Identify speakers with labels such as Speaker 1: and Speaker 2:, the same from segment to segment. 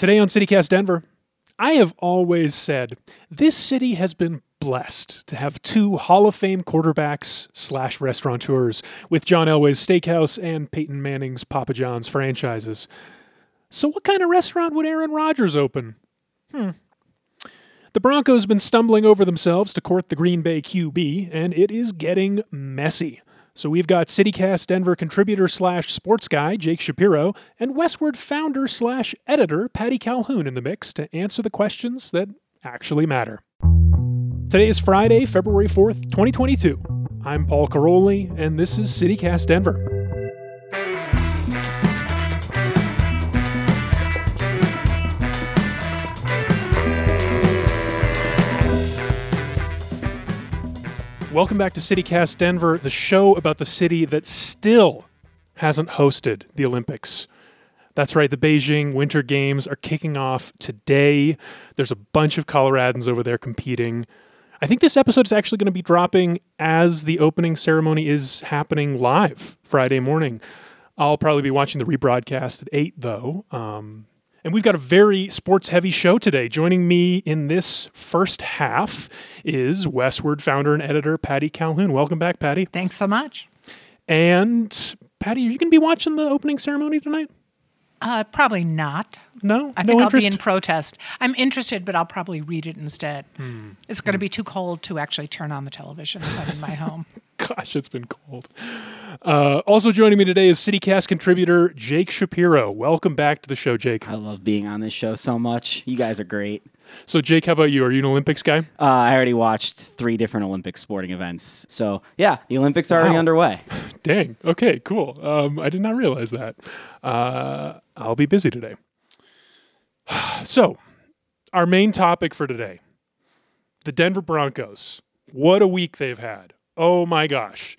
Speaker 1: Today on CityCast Denver, I have always said this city has been blessed to have two Hall of Fame quarterbacks slash restaurateurs with John Elway's Steakhouse and Peyton Manning's Papa John's franchises. So, what kind of restaurant would Aaron Rodgers open? Hmm. The Broncos have been stumbling over themselves to court the Green Bay QB, and it is getting messy. So we've got CityCast Denver contributor slash sports guy Jake Shapiro and Westword founder slash editor Patty Calhoun in the mix to answer the questions that actually matter. Today is Friday, February 4th, 2022. I'm Paul Karolyi, and this is CityCast Denver. Welcome back to CityCast Denver, the show about the city that still hasn't hosted the Olympics. That's right, the Beijing Winter Games are kicking off today. There's a bunch of Coloradans over there competing. I think this episode is actually going to be dropping as the opening ceremony is happening live Friday morning. I'll probably be watching the rebroadcast at 8, though. Um, and we've got a very sports heavy show today. Joining me in this first half is Westword founder and editor Patty Calhoun. Welcome back, Patty.
Speaker 2: Thanks so much.
Speaker 1: And Patty, are you going to be watching the opening ceremony tonight?
Speaker 2: Uh, probably not.
Speaker 1: No,
Speaker 2: I
Speaker 1: no
Speaker 2: think
Speaker 1: interest?
Speaker 2: I'll be in protest. I'm interested, but I'll probably read it instead. It's going to be too cold to actually turn on the television if I'm in my home.
Speaker 1: Gosh, it's been cold. Uh, also joining me today is CityCast contributor Jake Shapiro. Welcome back to the show, Jake.
Speaker 3: I love being on this show so much. You guys are great.
Speaker 1: So, Jake, how about you? Are you an Olympics guy?
Speaker 3: Uh, I already watched three different Olympic sporting events. So, yeah, the Olympics are already underway.
Speaker 1: Dang. Okay, cool. Um, I did not realize that. Uh, I'll be busy today. So, our main topic for today the Denver Broncos. What a week they've had. Oh my gosh.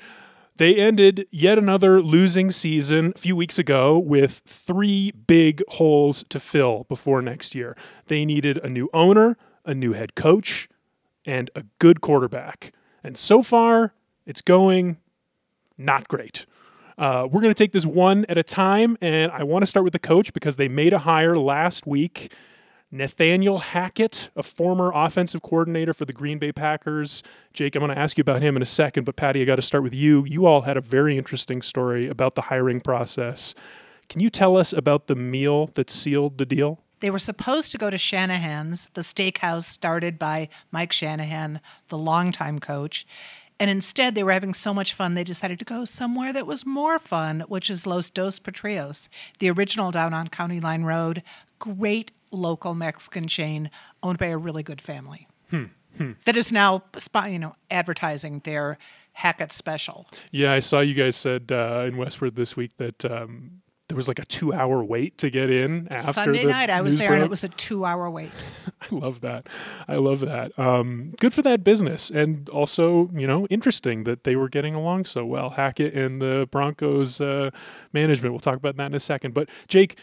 Speaker 1: They ended yet another losing season a few weeks ago with three big holes to fill before next year. They needed a new owner, a new head coach, and a good quarterback. And so far, it's going not great. Uh, we're going to take this one at a time, and I want to start with the coach because they made a hire last week. Nathaniel Hackett, a former offensive coordinator for the Green Bay Packers. Jake, I'm going to ask you about him in a second, but Patty, I got to start with you. You all had a very interesting story about the hiring process. Can you tell us about the meal that sealed the deal?
Speaker 2: They were supposed to go to Shanahan's, the steakhouse started by Mike Shanahan, the longtime coach. And instead, they were having so much fun, they decided to go somewhere that was more fun, which is Los Dos Potrillos, the original down on County Line Road. Great local Mexican chain owned by a really good family. That is now, you know, advertising their Hackett special.
Speaker 1: Yeah, I saw you guys said uh, in Westword this week that um, there was like a two hour wait to get in after
Speaker 2: Sunday night, I was there, and it was a two-hour wait.
Speaker 1: I love that. I love that. Um, good for that business, and also, you know, interesting that they were getting along so well. Hackett and the Broncos uh, management. We'll talk about that in a second. But Jake,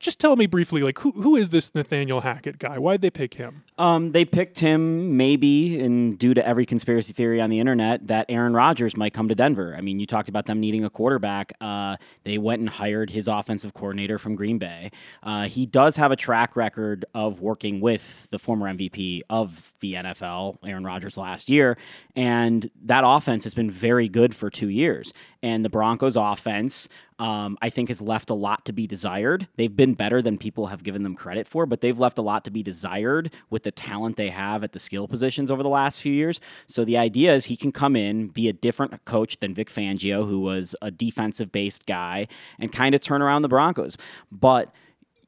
Speaker 1: just tell me briefly, like, who who is this Nathaniel Hackett guy? Why'd they pick him?
Speaker 3: Um, they picked him maybe, and due to every conspiracy theory on the internet, that Aaron Rodgers might come to Denver. I mean, you talked about them needing a quarterback. Uh, they went and hired his offensive coordinator from Green Bay. Uh, he does have a track record of working with the former MVP of the NFL, Aaron Rodgers, last year, and that offense has been very good for two years. And the Broncos' offense, um, I think, has left a lot to be desired. They've been better than people have given them credit for, but they've left a lot to be desired with the talent they have at the skill positions over the last few years. So the idea is he can come in, be a different coach than Vic Fangio, who was a defensive based guy, and kind of turn around the Broncos. But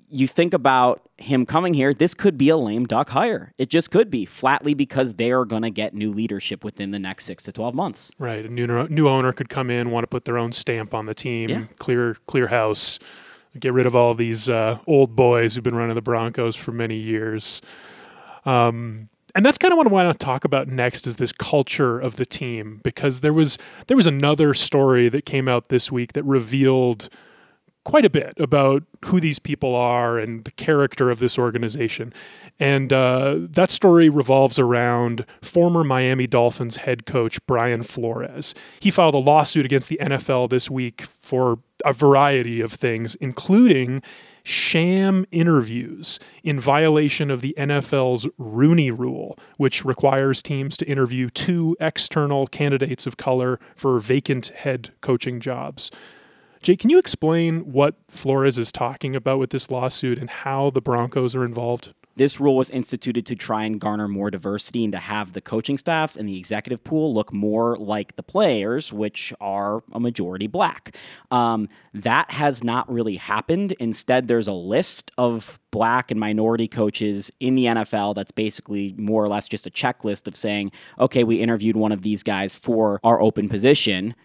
Speaker 3: you think about him coming here, this could be a lame duck hire. It just could be, flatly because they are going to get new leadership within the next six to 12 months.
Speaker 1: Right, a new new owner could come in, want to put their own stamp on the team,
Speaker 3: Yeah.
Speaker 1: clear clear house, get rid of all these uh, old boys who've been running the Broncos for many years. Um, and that's kind of what I want to talk about next is this culture of the team because there was there was another story that came out this week that revealed quite a bit about who these people are and the character of this organization. And uh, that story revolves around former Miami Dolphins head coach Brian Flores. He filed a lawsuit against the NFL this week for a variety of things, including sham interviews in violation of the NFL's Rooney Rule, which requires teams to interview two external candidates of color for vacant head coaching jobs. Jake, can you explain what Flores is talking about with this lawsuit and how the Broncos are involved?
Speaker 3: This rule was instituted to try and garner more diversity and to have the coaching staffs and the executive pool look more like the players, which are a majority black. Um, that has not really happened. Instead, there's a list of black and minority coaches in the NFL that's basically more or less just a checklist of saying, okay, we interviewed one of these guys for our open position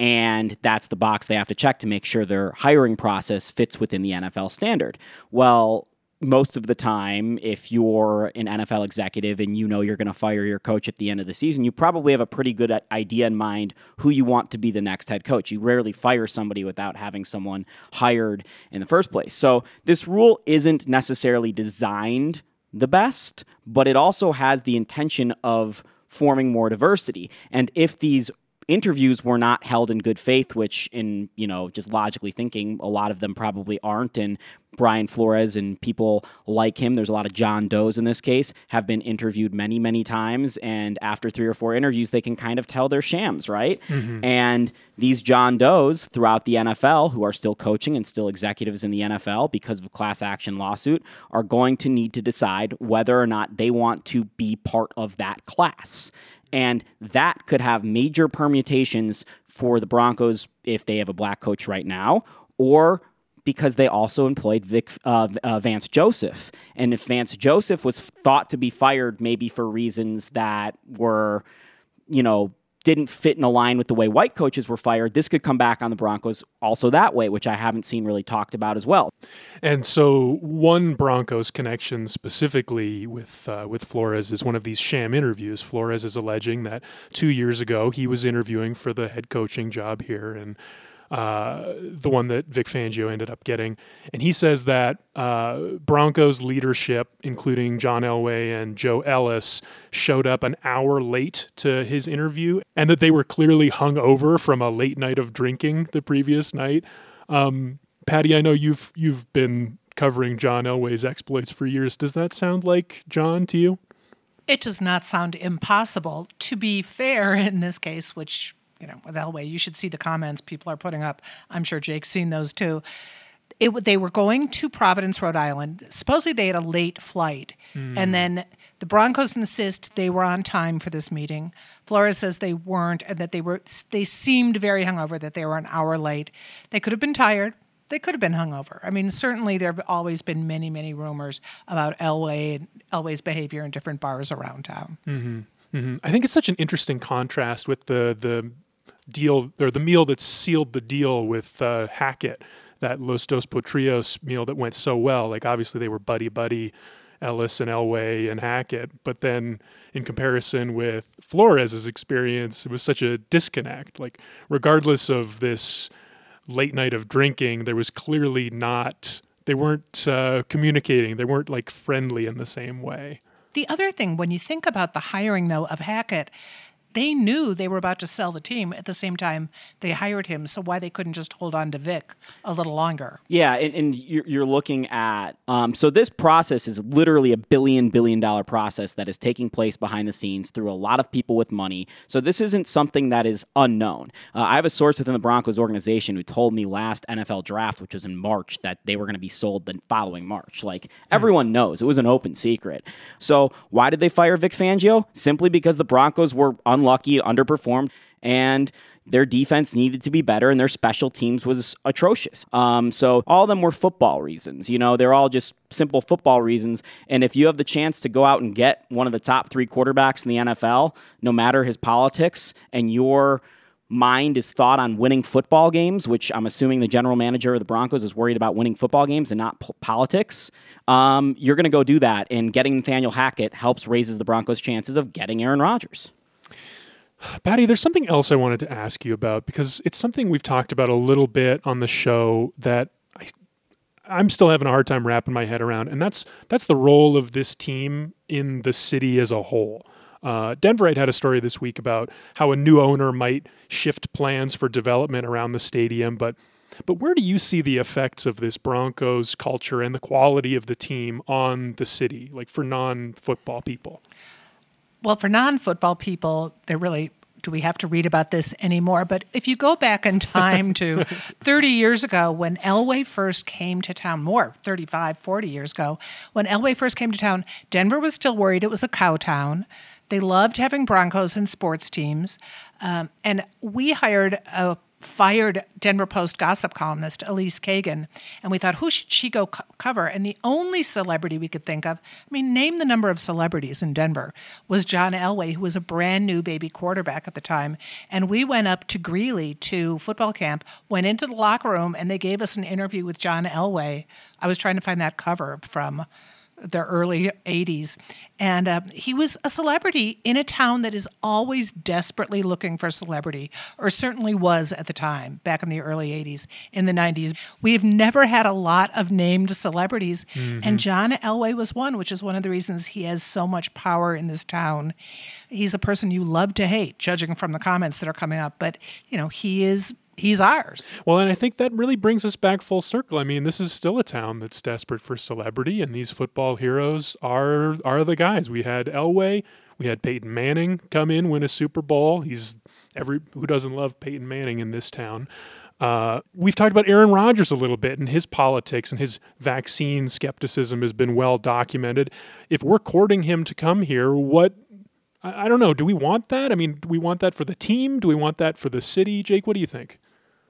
Speaker 3: and that's the box they have to check to make sure their hiring process fits within the NFL standard. Well, most of the time, if you're an NFL executive and you know you're going to fire your coach at the end of the season, you probably have a pretty good idea in mind who you want to be the next head coach. You rarely fire somebody without having someone hired in the first place. So, this rule isn't necessarily designed the best, but it also has the intention of forming more diversity. And if these interviews were not held in good faith, which, in you know, just logically thinking, a lot of them probably aren't. And Brian Flores and people like him, there's a lot of John Does in this case, have been interviewed many, many times. And after three or four interviews, they can kind of tell they're shams, right? Mm-hmm. And these John Does throughout the NFL, who are still coaching and still executives in the NFL because of a class action lawsuit, are going to need to decide whether or not they want to be part of that class. And that could have major permutations for the Broncos if they have a black coach right now, or because they also employed Vic, uh, uh, Vance Joseph. And if Vance Joseph was thought to be fired, maybe for reasons that were, you know, didn't fit in a line with the way white coaches were fired, this could come back on the Broncos also that way, which I haven't seen really talked about as well.
Speaker 1: And so, one Broncos connection specifically with uh, with Flores is one of these sham interviews. Flores is alleging that two years ago he was interviewing for the head coaching job here, and uh, the one that Vic Fangio ended up getting. And he says that uh, Broncos leadership, including John Elway and Joe Ellis, showed up an hour late to his interview and that they were clearly hung over from a late night of drinking the previous night. Um, Patty, I know you've you've been covering John Elway's exploits for years. Does that sound like John to you?
Speaker 2: It does not sound impossible. To be fair, in this case, which you know, with Elway. You should see the comments people are putting up. I'm sure Jake's seen those too. It, they were going to Providence, Rhode Island. Supposedly they had a late flight, mm. and then the Broncos insist they were on time for this meeting. Flores says they weren't, and that they were. They seemed very hungover. That they were an hour late. They could have been tired. They could have been hungover. I mean, certainly there have always been many, many rumors about Elway and Elway's behavior in different bars around town.
Speaker 1: Mm-hmm. Mm-hmm. I think it's such an interesting contrast with the the deal or the meal that sealed the deal with uh, Hackett, that Los Dos Potrillos meal that went so well. Like obviously they were buddy buddy, Ellis and Elway and Hackett, but then in comparison with Flores's experience, it was such a disconnect. Like regardless of this late night of drinking, there was clearly not. They weren't uh, communicating. They weren't like friendly in the same way.
Speaker 2: The other thing, when you think about the hiring though of Hackett, they knew they were about to sell the team at the same time they hired him. So why they couldn't just hold on to Vic a little longer?
Speaker 3: Yeah, and, and you're, looking at um, so this process is literally a billion billion dollar process that is taking place behind the scenes through a lot of people with money. So this isn't something that is unknown. Uh, I have a source within the Broncos organization who told me last NFL draft, which was in March, that they were going to be sold the following March. Like everyone knows, it was an open secret. So why did they fire Vic Fangio? Simply because the Broncos were un- unlucky, underperformed, and their defense needed to be better and their special teams was atrocious. Um, so all of them were football reasons. You know, they're all just simple football reasons. And if you have the chance to go out and get one of the top three quarterbacks in the NFL, no matter his politics, and your mind is thought on winning football games, which I'm assuming the general manager of the Broncos is worried about winning football games and not politics, um, you're going to go do that. And getting Nathaniel Hackett helps raises the Broncos' chances of getting Aaron Rodgers.
Speaker 1: Patty, there's something else I wanted to ask you about because it's something we've talked about a little bit on the show that I, I'm still having a hard time wrapping my head around, and that's that's the role of this team in the city as a whole. Uh, Denverite had a story this week about how a new owner might shift plans for development around the stadium, but But where do you see the effects of this Broncos culture and the quality of the team on the city, like for non football people?
Speaker 2: Well, for non football people, they're really do we have to read about this anymore? But if you go back in time to 30 years ago when Elway first came to town, more 35, 40 years ago, when Elway first came to town, Denver was still worried it was a cow town. They loved having Broncos and sports teams. Um, and we hired a fired Denver Post gossip columnist Elise Kagan, and we thought, who should she go co- cover? And the only celebrity we could think of, I mean, name the number of celebrities in Denver, was John Elway, who was a brand new baby quarterback at the time. And we went up to Greeley to football camp, went into the locker room, and they gave us an interview with John Elway. I was trying to find that cover from the early 80s. And uh, he was a celebrity in a town that is always desperately looking for celebrity, or certainly was at the time, back in the early 80s, in the 90s. We've never had a lot of named celebrities, mm-hmm. and John Elway was one, which is one of the reasons he has so much power in this town. He's a person you love to hate, judging from the comments that are coming up, but you know, he is he's ours.
Speaker 1: Well, and I think that really brings us back full circle. I mean, this is still a town that's desperate for celebrity, and these football heroes are are the guys. We had Elway, we had Peyton Manning come in, win a Super Bowl. He's every who doesn't love Peyton Manning in this town. Uh, we've talked about Aaron Rodgers a little bit and his politics and his vaccine skepticism has been well documented. If we're courting him to come here, what I, I don't know. Do we want that? I mean, do we want that for the team? Do we want that for the city? Jake, what do you think?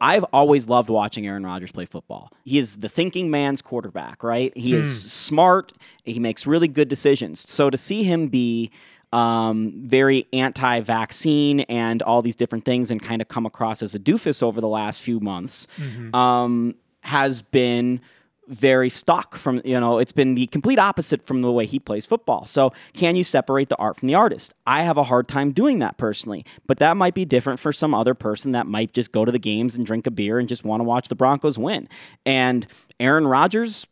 Speaker 3: I've always loved watching Aaron Rodgers play football. He is the thinking man's quarterback, right? He hmm. is smart. He makes really good decisions. So to see him be um, very anti vaccine and all these different things and kind of come across as a doofus over the last few months mm-hmm. um, has been very stock from you know it's been the complete opposite from the way he plays football. So can you separate the art from the artist? I have a hard time doing that personally but that might be different for some other person that might just go to the games and drink a beer and just want to watch the broncos win. And aaron rodgers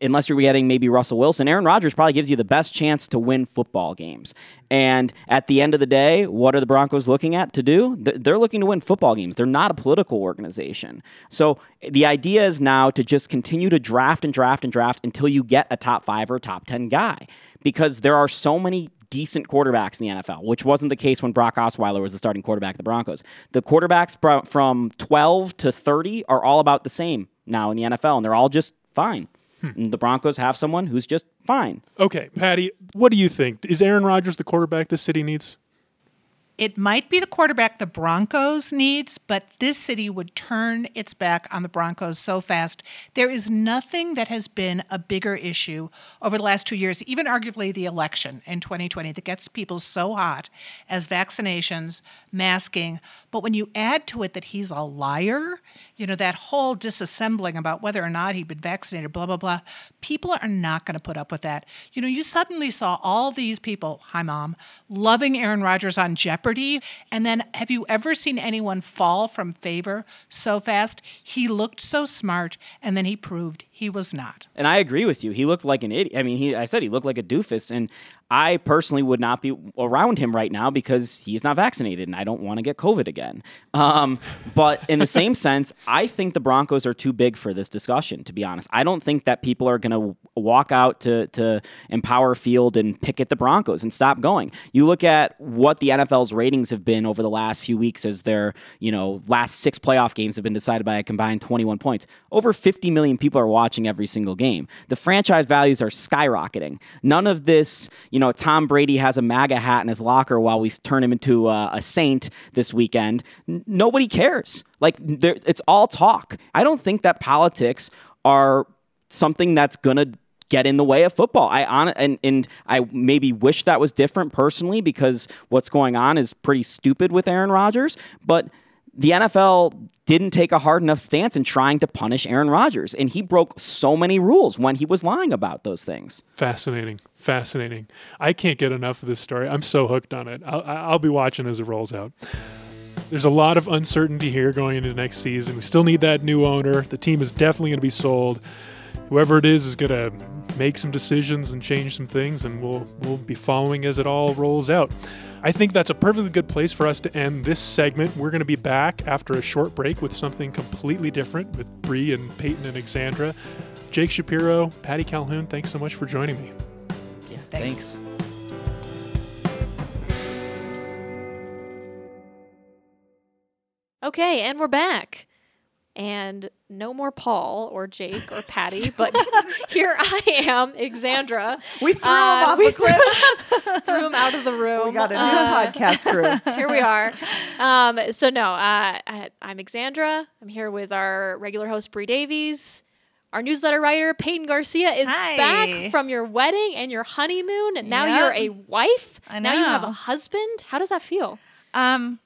Speaker 3: unless you're getting maybe Russell Wilson, Aaron Rodgers probably gives you the best chance to win football games. And at the end of the day, what are the Broncos looking at to do? They're looking to win football games. They're not a political organization. So the idea is now to just continue to draft and draft and draft until you get a top five or top 10 guy because there are so many decent quarterbacks in the NFL, which wasn't the case when Brock Osweiler was the starting quarterback of the Broncos. The quarterbacks from 12 to 30 are all about the same now in the NFL, and they're all just fine. Hmm. The Broncos have someone who's just fine.
Speaker 1: Okay, Patty, what do you think? Is Aaron Rodgers the quarterback this city needs?
Speaker 2: it might be the quarterback the Broncos needs, but this city would turn its back on the Broncos so fast. There is nothing that has been a bigger issue over the last two years, even arguably the election in 2020, that gets people so hot as vaccinations, masking. But when you add to it that he's a liar, you know, that whole disassembling about whether or not he'd been vaccinated, blah, blah, blah, people are not going to put up with that. You know, you suddenly saw all these people, hi, mom, loving Aaron Rodgers on Jeopardy. And then, have you ever seen anyone fall from favor so fast? He looked so smart, and then he proved he was not.
Speaker 3: And I agree with you. He looked like an idiot. I mean, he, I said he looked like a doofus. And I personally would not be around him right now because he's not vaccinated and I don't want to get COVID again. Um, but in the same sense, I think the Broncos are too big for this discussion, to be honest. I don't think that people are going to walk out to, to Empower Field and pick at the Broncos and stop going. You look at what the NFL's ratings have been over the last few weeks as their, you know, last six playoff games have been decided by a combined 21 points. Over 50 million people are watching every single game. The franchise values are skyrocketing. None of this, you know, Tom Brady has a MAGA hat in his locker while we turn him into a, saint this weekend. N- nobody cares. Like, it's all talk. I don't think that politics are something that's going to get in the way of football. I on and and I maybe wish that was different personally because what's going on is pretty stupid with Aaron Rodgers, but the NFL didn't take a hard enough stance in trying to punish Aaron Rodgers, and he broke so many rules when he was lying about those things.
Speaker 1: Fascinating, fascinating. I can't get enough of this story. I'm so hooked on it. I'll, I'll be watching as it rolls out. There's a lot of uncertainty here going into next season. We still need that new owner. The team is definitely going to be sold. Whoever it is is going to make some decisions and change some things, and we'll we'll be following as it all rolls out. I think that's a perfectly good place for us to end this segment. We're going to be back after a short break with something completely different with Bree and Peyton and Alexandra. Jake Shapiro, Patty Calhoun, thanks so much for joining me.
Speaker 3: Yeah,
Speaker 2: Thanks.
Speaker 3: thanks.
Speaker 4: Okay, and we're back. And no more Paul or Jake or Patty, but here I am, Alexandra.
Speaker 5: We threw
Speaker 4: Uh,
Speaker 5: him off
Speaker 4: we
Speaker 5: a cliff.
Speaker 4: Threw him out of the room.
Speaker 5: We got a new
Speaker 4: Uh,
Speaker 5: podcast crew.
Speaker 4: here we are. Um, so no, uh, I, I'm Alexandra. I'm here with our regular host Bree Davies. Our newsletter writer Peyton Garcia is
Speaker 6: Hi.
Speaker 4: back from your wedding and your honeymoon, and now
Speaker 6: Yep.
Speaker 4: you're a wife.
Speaker 6: I
Speaker 4: Now you have a husband. How does that feel?
Speaker 6: Um,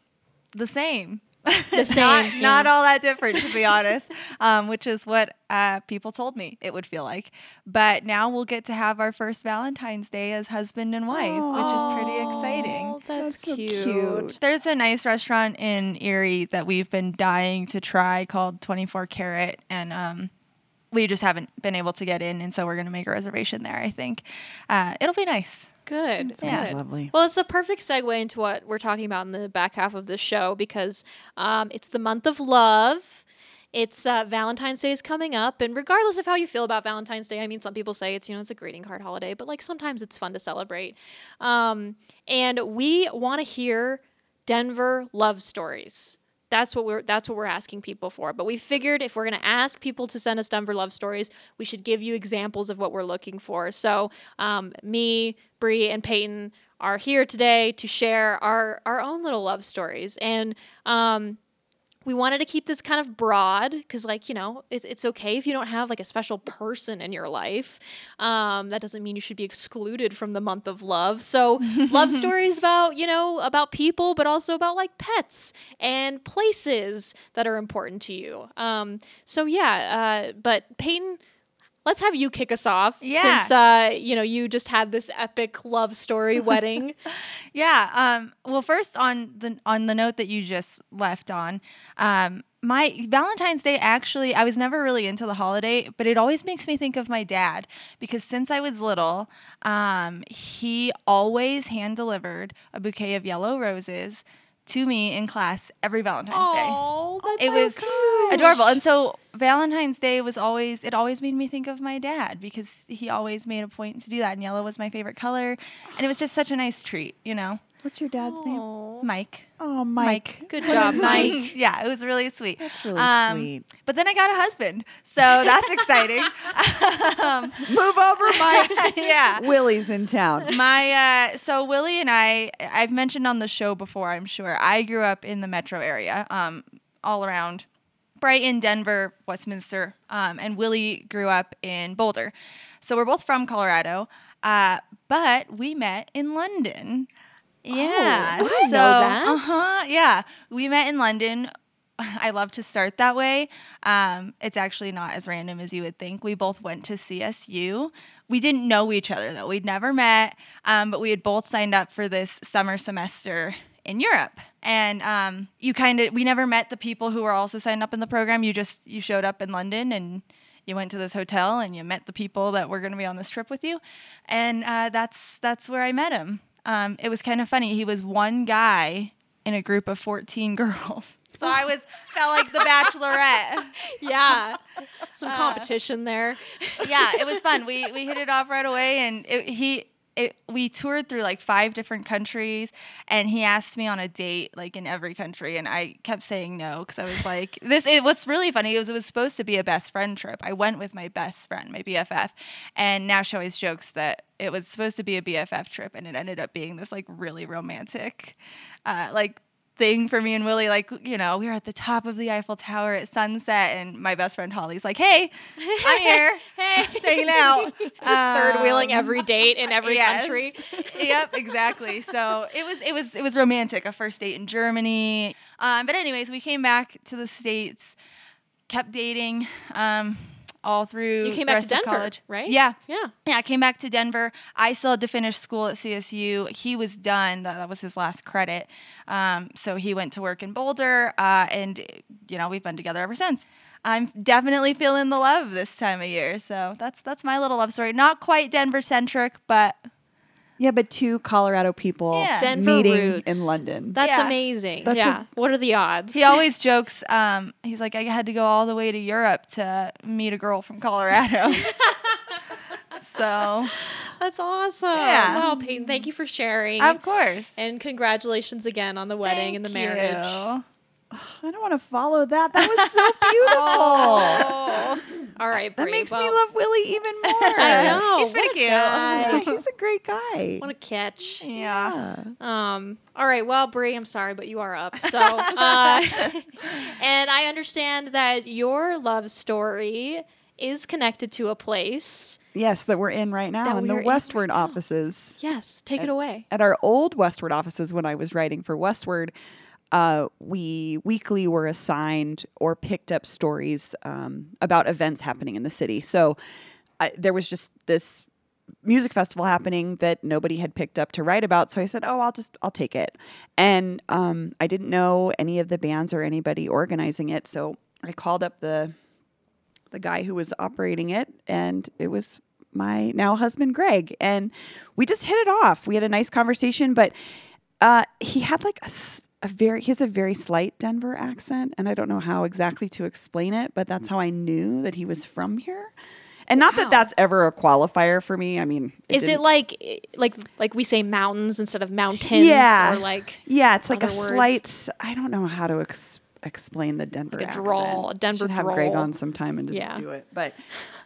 Speaker 6: the same.
Speaker 4: The same.
Speaker 6: not,
Speaker 4: yeah.
Speaker 6: not all that different, to be honest. Um, which is what uh, people told me it would feel like. But now we'll get to have our first Valentine's Day as husband and wife, which is pretty exciting.
Speaker 4: That's,
Speaker 5: That's so
Speaker 4: cute.
Speaker 5: cute.
Speaker 6: There's a nice restaurant in Erie that we've been dying to try called 24 Carrot, and um, we just haven't been able to get in, and so we're gonna make a reservation there. I think uh, it'll be nice.
Speaker 4: Good.
Speaker 6: Yeah.
Speaker 4: good.
Speaker 5: lovely.
Speaker 4: Well, it's a perfect segue into what we're talking about in the back half of the show because um, it's the month of love. It's uh, Valentine's Day is coming up, and regardless of how you feel about Valentine's Day, I mean, some people say it's you know it's a greeting card holiday, but like sometimes it's fun to celebrate. Um, and we want to hear Denver love stories. That's what we're that's what we're asking people for. But we figured if we're going to ask people to send us Denver love stories, we should give you examples of what we're looking for. So, um, me, Bree, and Peyton are here today to share our our own little love stories, and um, we wanted to keep this kind of broad because like you know it's, it's okay if you don't have like a special person in your life. Um, that doesn't mean you should be excluded from the month of love. So love stories about you know about people but also about like pets and places that are important to you. Um, so yeah uh, but peyton let's have you kick us off
Speaker 6: Yeah.
Speaker 4: since uh, you know you just had this epic love story wedding
Speaker 6: Yeah. Um, well, first on the on the note that you just left on, um, my Valentine's Day actually, I was never really into the holiday, but it always makes me think of my dad because since I was little, um, he always hand delivered a bouquet of yellow roses to me in class every Valentine's Day.
Speaker 4: Oh that's
Speaker 6: it
Speaker 4: so
Speaker 6: was
Speaker 4: cute.
Speaker 6: adorable. And so valentine's day was always it always made me think of my dad because he always made a point to do that. And yellow was my favorite color. And it was just such a nice treat you know
Speaker 5: What's your dad's name?
Speaker 6: Mike
Speaker 5: Oh, Mike.
Speaker 4: Good job, Mike.
Speaker 6: yeah it was really sweet
Speaker 5: That's really
Speaker 6: Um,
Speaker 5: sweet.
Speaker 6: but then i got a husband so that's exciting um,
Speaker 5: Move over, Mike.
Speaker 6: yeah
Speaker 5: Willie's in town.
Speaker 6: my uh, so Willie and I, I've mentioned on the show before. I'm sure I grew up in the metro area, um, all around Brighton, Denver, Westminster, um, and Willie grew up in Boulder. So we're both from Colorado, uh, but we met in London. Yeah,
Speaker 4: I
Speaker 6: so uh huh, yeah, we met in London. I love to start that way. Um, it's actually not as random as you would think. We both went to CSU. We didn't know each other though. We'd never met, um, but we had both signed up for this summer semester in Europe. And um, you kind of we never met the people who were also signed up in the program. You just you showed up in London and you went to this hotel and you met the people that were going to be on this trip with you, and uh, that's that's where I met him. Um, it was kind of funny. He was one guy in a group of 14 girls. So I was felt like the bachelorette.
Speaker 4: yeah some competition there
Speaker 6: yeah, it was fun. We we hit it off right away, and it, he. It, we toured through like five different countries, and he asked me on a date like in every country, and I kept saying no because I was like, "This." It, what's really funny is it was supposed to be a best friend trip. I went with my best friend, my BFF, and now she always jokes that it was supposed to be a BFF trip, and it ended up being this like really romantic, uh, like thing for me and Willie. Like, you know, we were at the top of the Eiffel Tower at sunset, and my best friend Holly's like, "Hey, I'm here. hey, I'm staying out."
Speaker 4: third wheeling
Speaker 6: Um,
Speaker 4: every date in every
Speaker 6: yes.
Speaker 4: country
Speaker 6: yep, exactly. So it was, it was, it was romantic. A first date in Germany. Um, but anyways, we came back to the states, kept dating. Um, all through
Speaker 4: You came back to Denver,
Speaker 6: college.
Speaker 4: right?
Speaker 6: Yeah,
Speaker 4: yeah
Speaker 6: yeah, I came back to Denver. I still had to finish school at CSU. He was done. That, that was his last credit. Um, so he went to work in Boulder, uh, and you know we've been together ever since. I'm definitely feeling the love this time of year. So that's that's my little love story. Not quite Denver centric, but
Speaker 5: Yeah, but two Colorado people
Speaker 6: Yeah.
Speaker 4: Denver
Speaker 5: meeting
Speaker 4: roots.
Speaker 5: in London.
Speaker 4: That's
Speaker 6: Yeah.
Speaker 4: amazing.
Speaker 5: That's a-
Speaker 4: yeah. what are the odds?
Speaker 6: He always jokes. Um, he's like, I had to go all the way to Europe to meet a girl from Colorado. so,
Speaker 4: That's awesome.
Speaker 6: Yeah.
Speaker 4: Wow, Peyton, thank you for sharing.
Speaker 6: of course.
Speaker 4: and congratulations again on the wedding and the
Speaker 6: Thank
Speaker 4: marriage.
Speaker 6: you.
Speaker 5: I don't want to follow that. That was so beautiful.
Speaker 4: All right,
Speaker 5: That
Speaker 4: Bree,
Speaker 5: makes me love Willie even more.
Speaker 4: I know.
Speaker 6: He's pretty
Speaker 4: a
Speaker 6: cute.
Speaker 5: Yeah, he's a great guy.
Speaker 4: What a catch.
Speaker 6: Yeah.
Speaker 5: Yeah.
Speaker 4: Um. All right. Well, Bree, I'm sorry, but you are up. So, uh, and I understand that your love story is connected to a place.
Speaker 5: Yes, that we're in right now
Speaker 4: That
Speaker 5: in
Speaker 4: we
Speaker 5: the
Speaker 4: are in
Speaker 5: Westword
Speaker 4: right
Speaker 5: offices.
Speaker 4: Yes. Take it away.
Speaker 5: At our old Westword offices, when I was writing for Westword, uh, we weekly were assigned or picked up stories um, about events happening in the city. So I, there was just this music festival happening that nobody had picked up to write about. So I said, "Oh, I'll just I'll take it." And um, I didn't know any of the bands or anybody organizing it, so I called up the the guy who was operating it, and it was my now husband Greg, and we just hit it off. We had a nice conversation, but uh, he had like a, a very he has a very slight Denver accent, and I don't know how exactly to explain it, but that's mm. how I knew that he was from here. And not that that's ever a qualifier for me. I mean,
Speaker 4: Is it
Speaker 5: didn't-
Speaker 4: like like like we say mountains instead of mountains?
Speaker 5: Yeah.
Speaker 4: Or like
Speaker 5: Yeah, it's like a
Speaker 4: words?
Speaker 5: slight. I don't know how to ex- explain the Denver
Speaker 4: Like a
Speaker 5: accent.
Speaker 4: drawl, a Denver
Speaker 5: Should have Greg on sometime and just
Speaker 4: Yeah.
Speaker 5: do it. But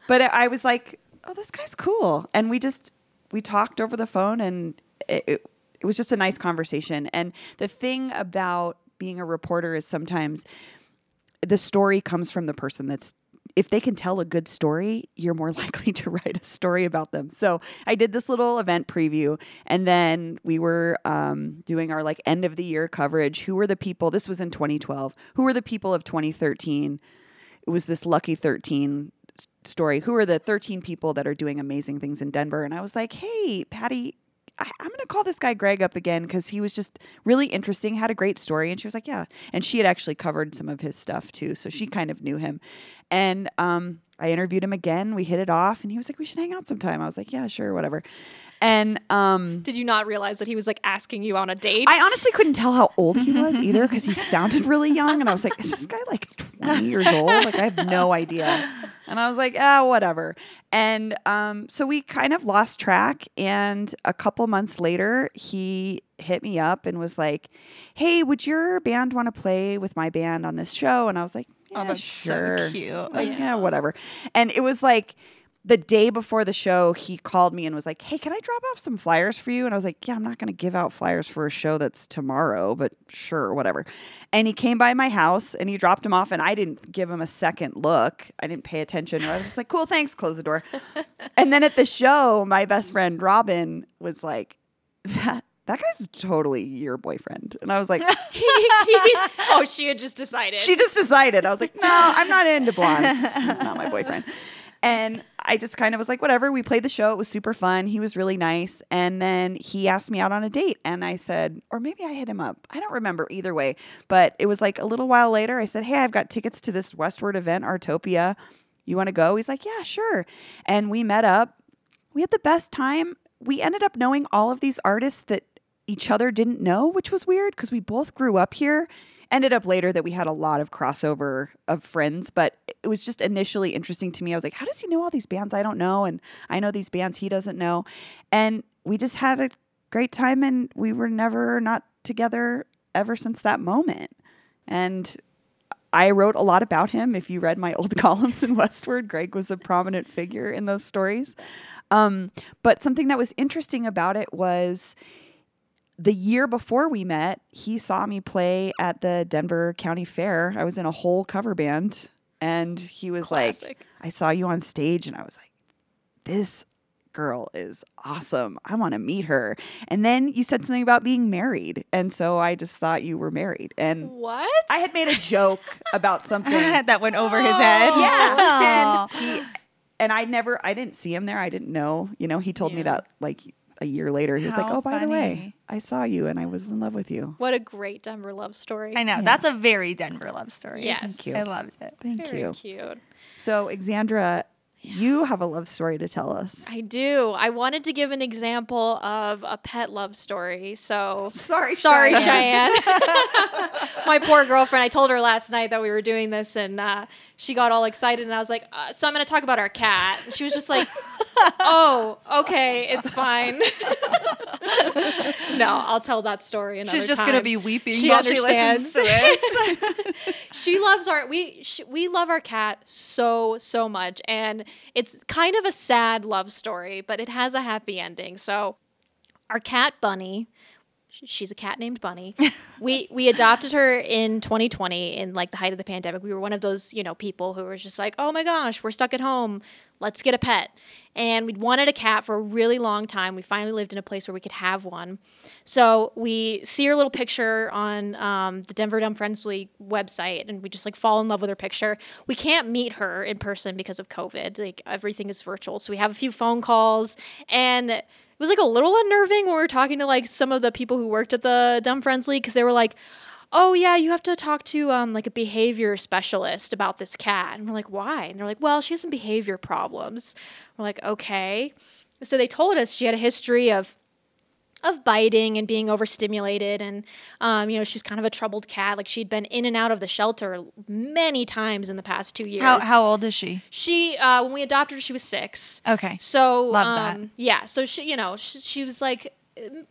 Speaker 5: but I was like, oh, this guy's cool, and we just we talked over the phone, and it, it it was just a nice conversation. And the thing about being a reporter is sometimes the story comes from the person that's if they can tell a good story, you're more likely to write a story about them. So I did this little event preview, and then we were um, doing our like end of the year coverage. Who were the people? This was in 2012. Who were the people of 2013? It was this lucky 13 story. Who are the 13 people that are doing amazing things in Denver? And I was like, hey, Patty, I, I'm going to call this guy Greg up again because he was just really interesting, had a great story. And she was like, yeah. And she had actually covered some of his stuff too. So she kind of knew him. And um, I interviewed him again. We hit it off. And he was like, we should hang out sometime. I was like, yeah, sure, whatever. And um,
Speaker 4: Did you not realize that he was like asking you on a date?
Speaker 5: I honestly couldn't tell how old he was either because he sounded really young. And I was like, is this guy like 20 years old? Like, I have no idea. And I was like, ah, whatever. And um, so we kind of lost track. And a couple months later, he hit me up and was like, hey, would your band want to play with my band on this show? And I was like,
Speaker 6: Oh,
Speaker 5: yeah,
Speaker 6: that's so cute.
Speaker 5: Like, yeah, whatever. And it was like, the day before the show, he called me and was like, Hey, can I drop off some flyers for you? And I was like, Yeah, I'm not going to give out flyers for a show that's tomorrow, but sure, whatever. And he came by my house and he dropped them off, and I didn't give him a second look. I didn't pay attention. I was just like, Cool, thanks, close the door. and then at the show, my best friend Robin was like, That. That guy's totally your boyfriend. And I was like,
Speaker 4: oh, she had just decided.
Speaker 5: she just decided. I was like, no, I'm not into blondes. He's he's not my boyfriend. And I just kind of was like, whatever. We played the show. It was super fun. He was really nice. And then he asked me out on a date. And I said, or maybe I hit him up. I don't remember either way. But it was like a little while later. I said, hey, I've got tickets to this Westword event, Artopia. You want to go? He's like, yeah, sure. And we met up. We had the best time. We ended up knowing all of these artists that each other didn't know, which was weird because we both grew up here. Ended up later that we had a lot of crossover of friends, but it was just initially interesting to me. I was like, how does he know all these bands I don't know? And I know these bands he doesn't know. And we just had a great time and we were never not together ever since that moment. And I wrote a lot about him. If you read my old columns in Westword, Greg was a prominent figure in those stories. Um, but something that was interesting about it was the year before we met, he saw me play at the Denver County Fair. I was in a whole cover band, and he was like, I saw you on stage, and I was like, this girl is awesome. I want to meet her. And then you said something about being married. And so I just thought you were married. And
Speaker 4: what?
Speaker 5: I had made a joke about something.
Speaker 6: that went over his head. Oh.
Speaker 5: Yeah. And he and I never I didn't see him there. I didn't know. You know, he told me that like a year later. He was like,
Speaker 6: How
Speaker 5: "Oh, by the way,
Speaker 6: funny.
Speaker 5: I saw you and I was in love with you."
Speaker 4: What a great Denver love story.
Speaker 6: I know. That's a very Denver love story.
Speaker 4: Yes. Thank
Speaker 5: you.
Speaker 6: I loved it.
Speaker 5: Thank
Speaker 4: Very
Speaker 5: you.
Speaker 4: cute.
Speaker 5: So, You have a love story to tell us.
Speaker 4: I do. I wanted to give an example of a pet love story. So
Speaker 5: Sorry,
Speaker 4: sorry,
Speaker 5: Cheyenne.
Speaker 4: Cheyenne. My poor girlfriend. I told her last night that we were doing this, and uh, she got all excited, and I was like, uh, "So I'm going to talk about our cat." And she was just like, "Oh, okay, it's fine." no, I'll tell that story another
Speaker 6: She's just
Speaker 4: time.
Speaker 6: gonna be weeping
Speaker 4: She
Speaker 6: while
Speaker 4: understands.
Speaker 6: she listens to this.
Speaker 4: she loves our we sh we love our cat so so much and it's kind of a sad love story but it has a happy ending. So our cat bunny she's a cat named bunny. We we adopted her in 2020 in like the height of the pandemic. We were one of those you know people who were just like oh my gosh we're stuck at home. Let's get a pet. And we'd wanted a cat for a really long time. We finally lived in a place where we could have one. So we see her little picture on um, the Denver Dumb Friendly website, and we just like fall in love with her picture. We can't meet her in person because of COVID. Like everything is virtual, so we have a few phone calls, and was like a little unnerving when we were talking to like some of the people who worked at the Dumb Friends League because they were like. Oh yeah, you have to talk to um, like a behavior specialist about this cat, and we're like, why? And they're like, well, she has some behavior problems. We're like, okay. So they told us she had a history of of biting and being overstimulated and um, you know she was kind of a troubled cat like she'd been in and out of the shelter many times in the past two years
Speaker 6: How how old is she?
Speaker 4: she uh, when we adopted her she was six
Speaker 6: Okay.
Speaker 4: so
Speaker 6: Love that.
Speaker 4: um, yeah so she you know she, she was like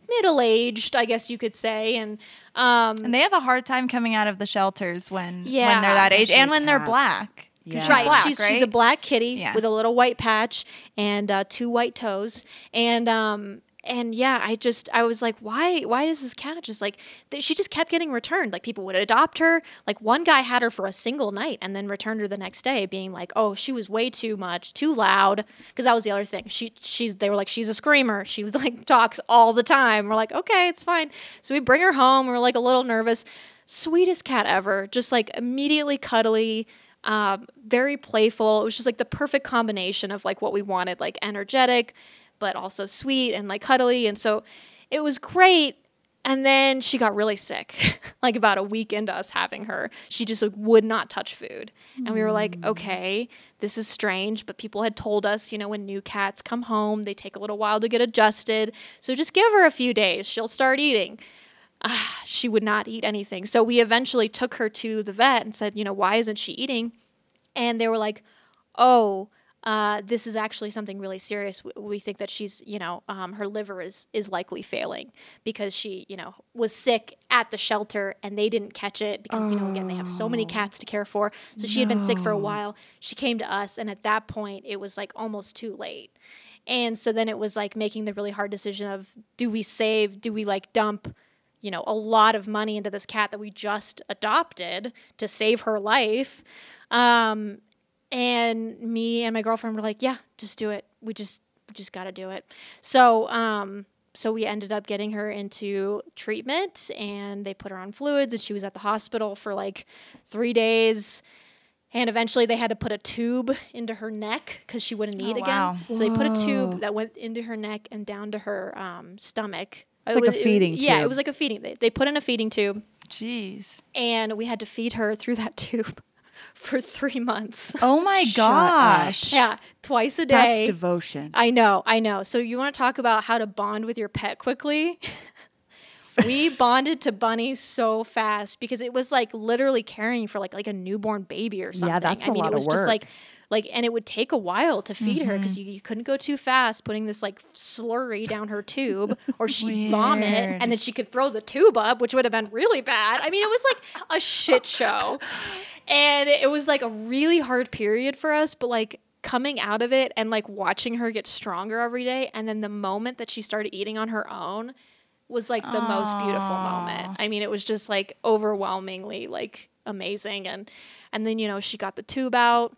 Speaker 4: middle-aged i guess you could say and um,
Speaker 6: And they have a hard time coming out of the shelters when
Speaker 4: Yeah.
Speaker 6: when they're that age and when they're
Speaker 5: cats.
Speaker 6: black. 'Cause
Speaker 5: Yeah.
Speaker 6: she's
Speaker 4: right
Speaker 6: black,
Speaker 4: she's,
Speaker 6: right?
Speaker 4: she's a black kitty
Speaker 6: Yeah.
Speaker 4: with a little white patch and uh, two white toes and um and yeah i just i was like why why does this cat just like th- she just kept getting returned. Like people would adopt her. Like one guy had her for a single night and then returned her the next day being like oh she was way too much too loud. Because that was the other thing. She she's they were like she's a screamer. She was like talks all the time. We're like okay it's fine. So we bring her home. We're like a little nervous. Sweetest cat ever. Just like immediately cuddly um, very playful. It was just like the perfect combination of like what we wanted, like energetic, but also sweet and like cuddly. And so it was great. And then she got really sick, like about a week into us having her. She just like, would not touch food. And we were like, mm. okay, this is strange. But people had told us, you know, when new cats come home, they take a little while to get adjusted. So just give her a few days, she'll start eating ah, she would not eat anything. So we eventually took her to the vet and said, you know, why isn't she eating? And they were like, oh, uh, this is actually something really serious. We- think that she's, you know, um, her liver is is likely failing because she, you know, was sick at the shelter and they didn't catch it because, you know, again, they have so many cats to care for. So she had been sick for a while. She came to us, and at that point, it was like almost too late. And so then it was like making the really hard decision of do we save, do we like dump you know, a lot of money into this cat that we just adopted to save her life. Um, and me and my girlfriend were like, yeah, just do it. We just, we just got to do it. So, um, so we ended up getting her into treatment and they put her on fluids and she was at the hospital for like three days. And eventually they had to put a tube into her neck because she wouldn't eat
Speaker 6: Oh,
Speaker 4: again.
Speaker 6: wow.
Speaker 4: So they put a tube that went into her neck and down to her um, stomach.
Speaker 5: It's
Speaker 4: It
Speaker 5: like a
Speaker 4: was- it-
Speaker 5: feeding
Speaker 4: Yeah, it was like a feeding. They, they put in a feeding tube
Speaker 6: Jeez.
Speaker 4: and we had to feed her through that tube for three months.
Speaker 6: Oh my gosh.
Speaker 4: yeah, twice a
Speaker 5: That's
Speaker 4: day.
Speaker 5: devotion.
Speaker 4: I know, I know. So you want to talk about how to bond with your pet quickly? we bonded to Bunny so fast because it was like literally caring for like like a newborn baby or something.
Speaker 5: Yeah, that's
Speaker 4: I
Speaker 5: a
Speaker 4: mean,
Speaker 5: lot
Speaker 4: it
Speaker 5: of
Speaker 4: was just
Speaker 5: work.
Speaker 4: like like and it would take a while to feed her because mm-hmm. you, you couldn't go too fast putting this like slurry down her tube or she'd vomit and then she could throw the tube up which would have been really bad i mean it was like a shit show and it was like a really hard period for us but like coming out of it and like watching her get stronger every day and then the moment that she started eating on her own was like the most beautiful moment. I mean it was just like overwhelmingly like amazing. And and then you know she got the tube out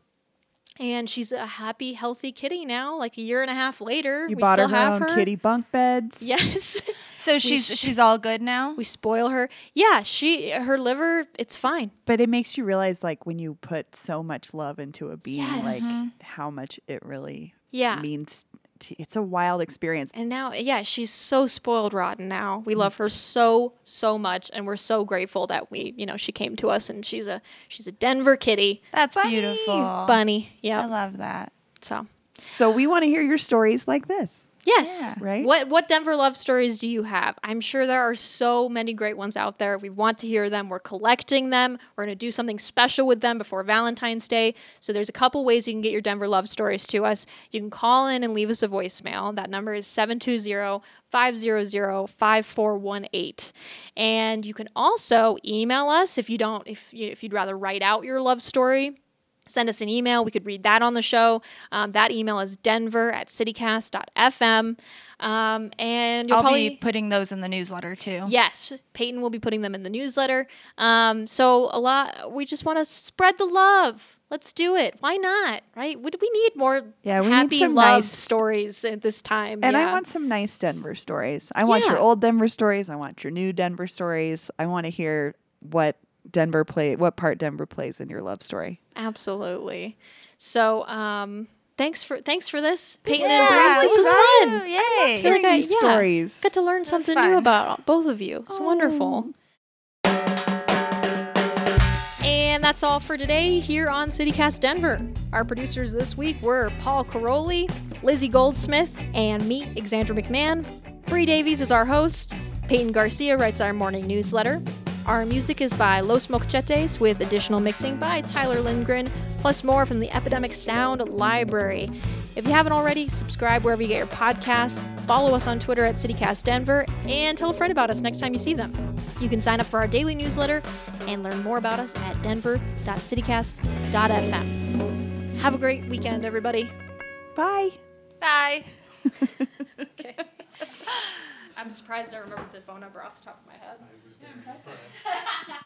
Speaker 4: and she's a happy healthy kitty now like a year and a half later
Speaker 5: You
Speaker 4: we
Speaker 5: bought
Speaker 4: still
Speaker 5: her her
Speaker 4: have
Speaker 5: own
Speaker 4: her
Speaker 5: kitty bunk beds.
Speaker 4: yes
Speaker 6: So she's
Speaker 4: sh-
Speaker 6: she's all good now.
Speaker 4: we spoil her yeah she her liver it's fine
Speaker 5: But it makes you realize, like, when you put so much love into a being,
Speaker 4: Yes.
Speaker 5: like, mm-hmm. how much it really
Speaker 4: Yeah.
Speaker 5: means. To, it's a wild experience.
Speaker 4: And now, yeah, she's so spoiled rotten now. We mm. love her so so much, and we're so grateful that we, you know, she came to us, and she's a she's a Denver kitty
Speaker 6: That's beautiful.
Speaker 4: bunny. Yeah.
Speaker 6: I love that.
Speaker 4: So
Speaker 5: So we want to hear your stories like this.
Speaker 4: Yes.
Speaker 6: Yeah.
Speaker 5: Right?
Speaker 4: What what Denver love stories do you have? I'm sure there are so many great ones out there. We want to hear them. We're collecting them. We're going to do something special with them before Valentine's Day. So there's a couple ways you can get your Denver love stories to us. You can call in and leave us a voicemail. That number is 720-500-5418. And you can also email us if you don't if you, if you'd rather write out your love story send us an email. We could read that on the show. Um, that email is denver at citycast.fm. Um, and you'll
Speaker 6: I'll
Speaker 4: probably.
Speaker 6: be putting those in the newsletter too.
Speaker 4: Yes, Peyton will be putting them in the newsletter. Um, so a lot, we just want to spread the love. Let's do it. Why not? Right? Would we need more
Speaker 5: Yeah, we need
Speaker 4: happy
Speaker 5: some
Speaker 4: love
Speaker 5: nice-
Speaker 4: stories at this time?
Speaker 5: And I want some nice Denver stories. I want your old Denver stories. I want your new Denver stories. I want to hear what Denver play, what part Denver plays in your love story.
Speaker 4: absolutely. So um, thanks for thanks for this, Peyton and
Speaker 6: Yeah,
Speaker 4: Bree. This was
Speaker 6: guys.
Speaker 4: fun.
Speaker 6: Yay.
Speaker 4: I feel
Speaker 5: Hearing
Speaker 4: I-
Speaker 5: these
Speaker 4: yeah,
Speaker 5: stories.
Speaker 4: Got to learn something new about both of you. It's wonderful. And that's all for today here on CityCast Denver. Our producers this week were Paul Karolyi, Lizzie Goldsmith, and me, Xandra McMahon. Bree Davies is our host. Peyton Garcia writes our morning newsletter. Our music is by Los Mocochetes with additional mixing by Tyler Lindgren, plus more from the Epidemic Sound Library. If you haven't already, subscribe wherever you get your podcasts, follow us on Twitter at CityCast Denver, and tell a friend about us next time you see them. You can sign up for our daily newsletter and learn more about us at denver.citycast.fm. Have a great weekend, everybody.
Speaker 5: Bye.
Speaker 6: Bye.
Speaker 4: Okay. I'm surprised I remembered the phone number off the top of my head impressive.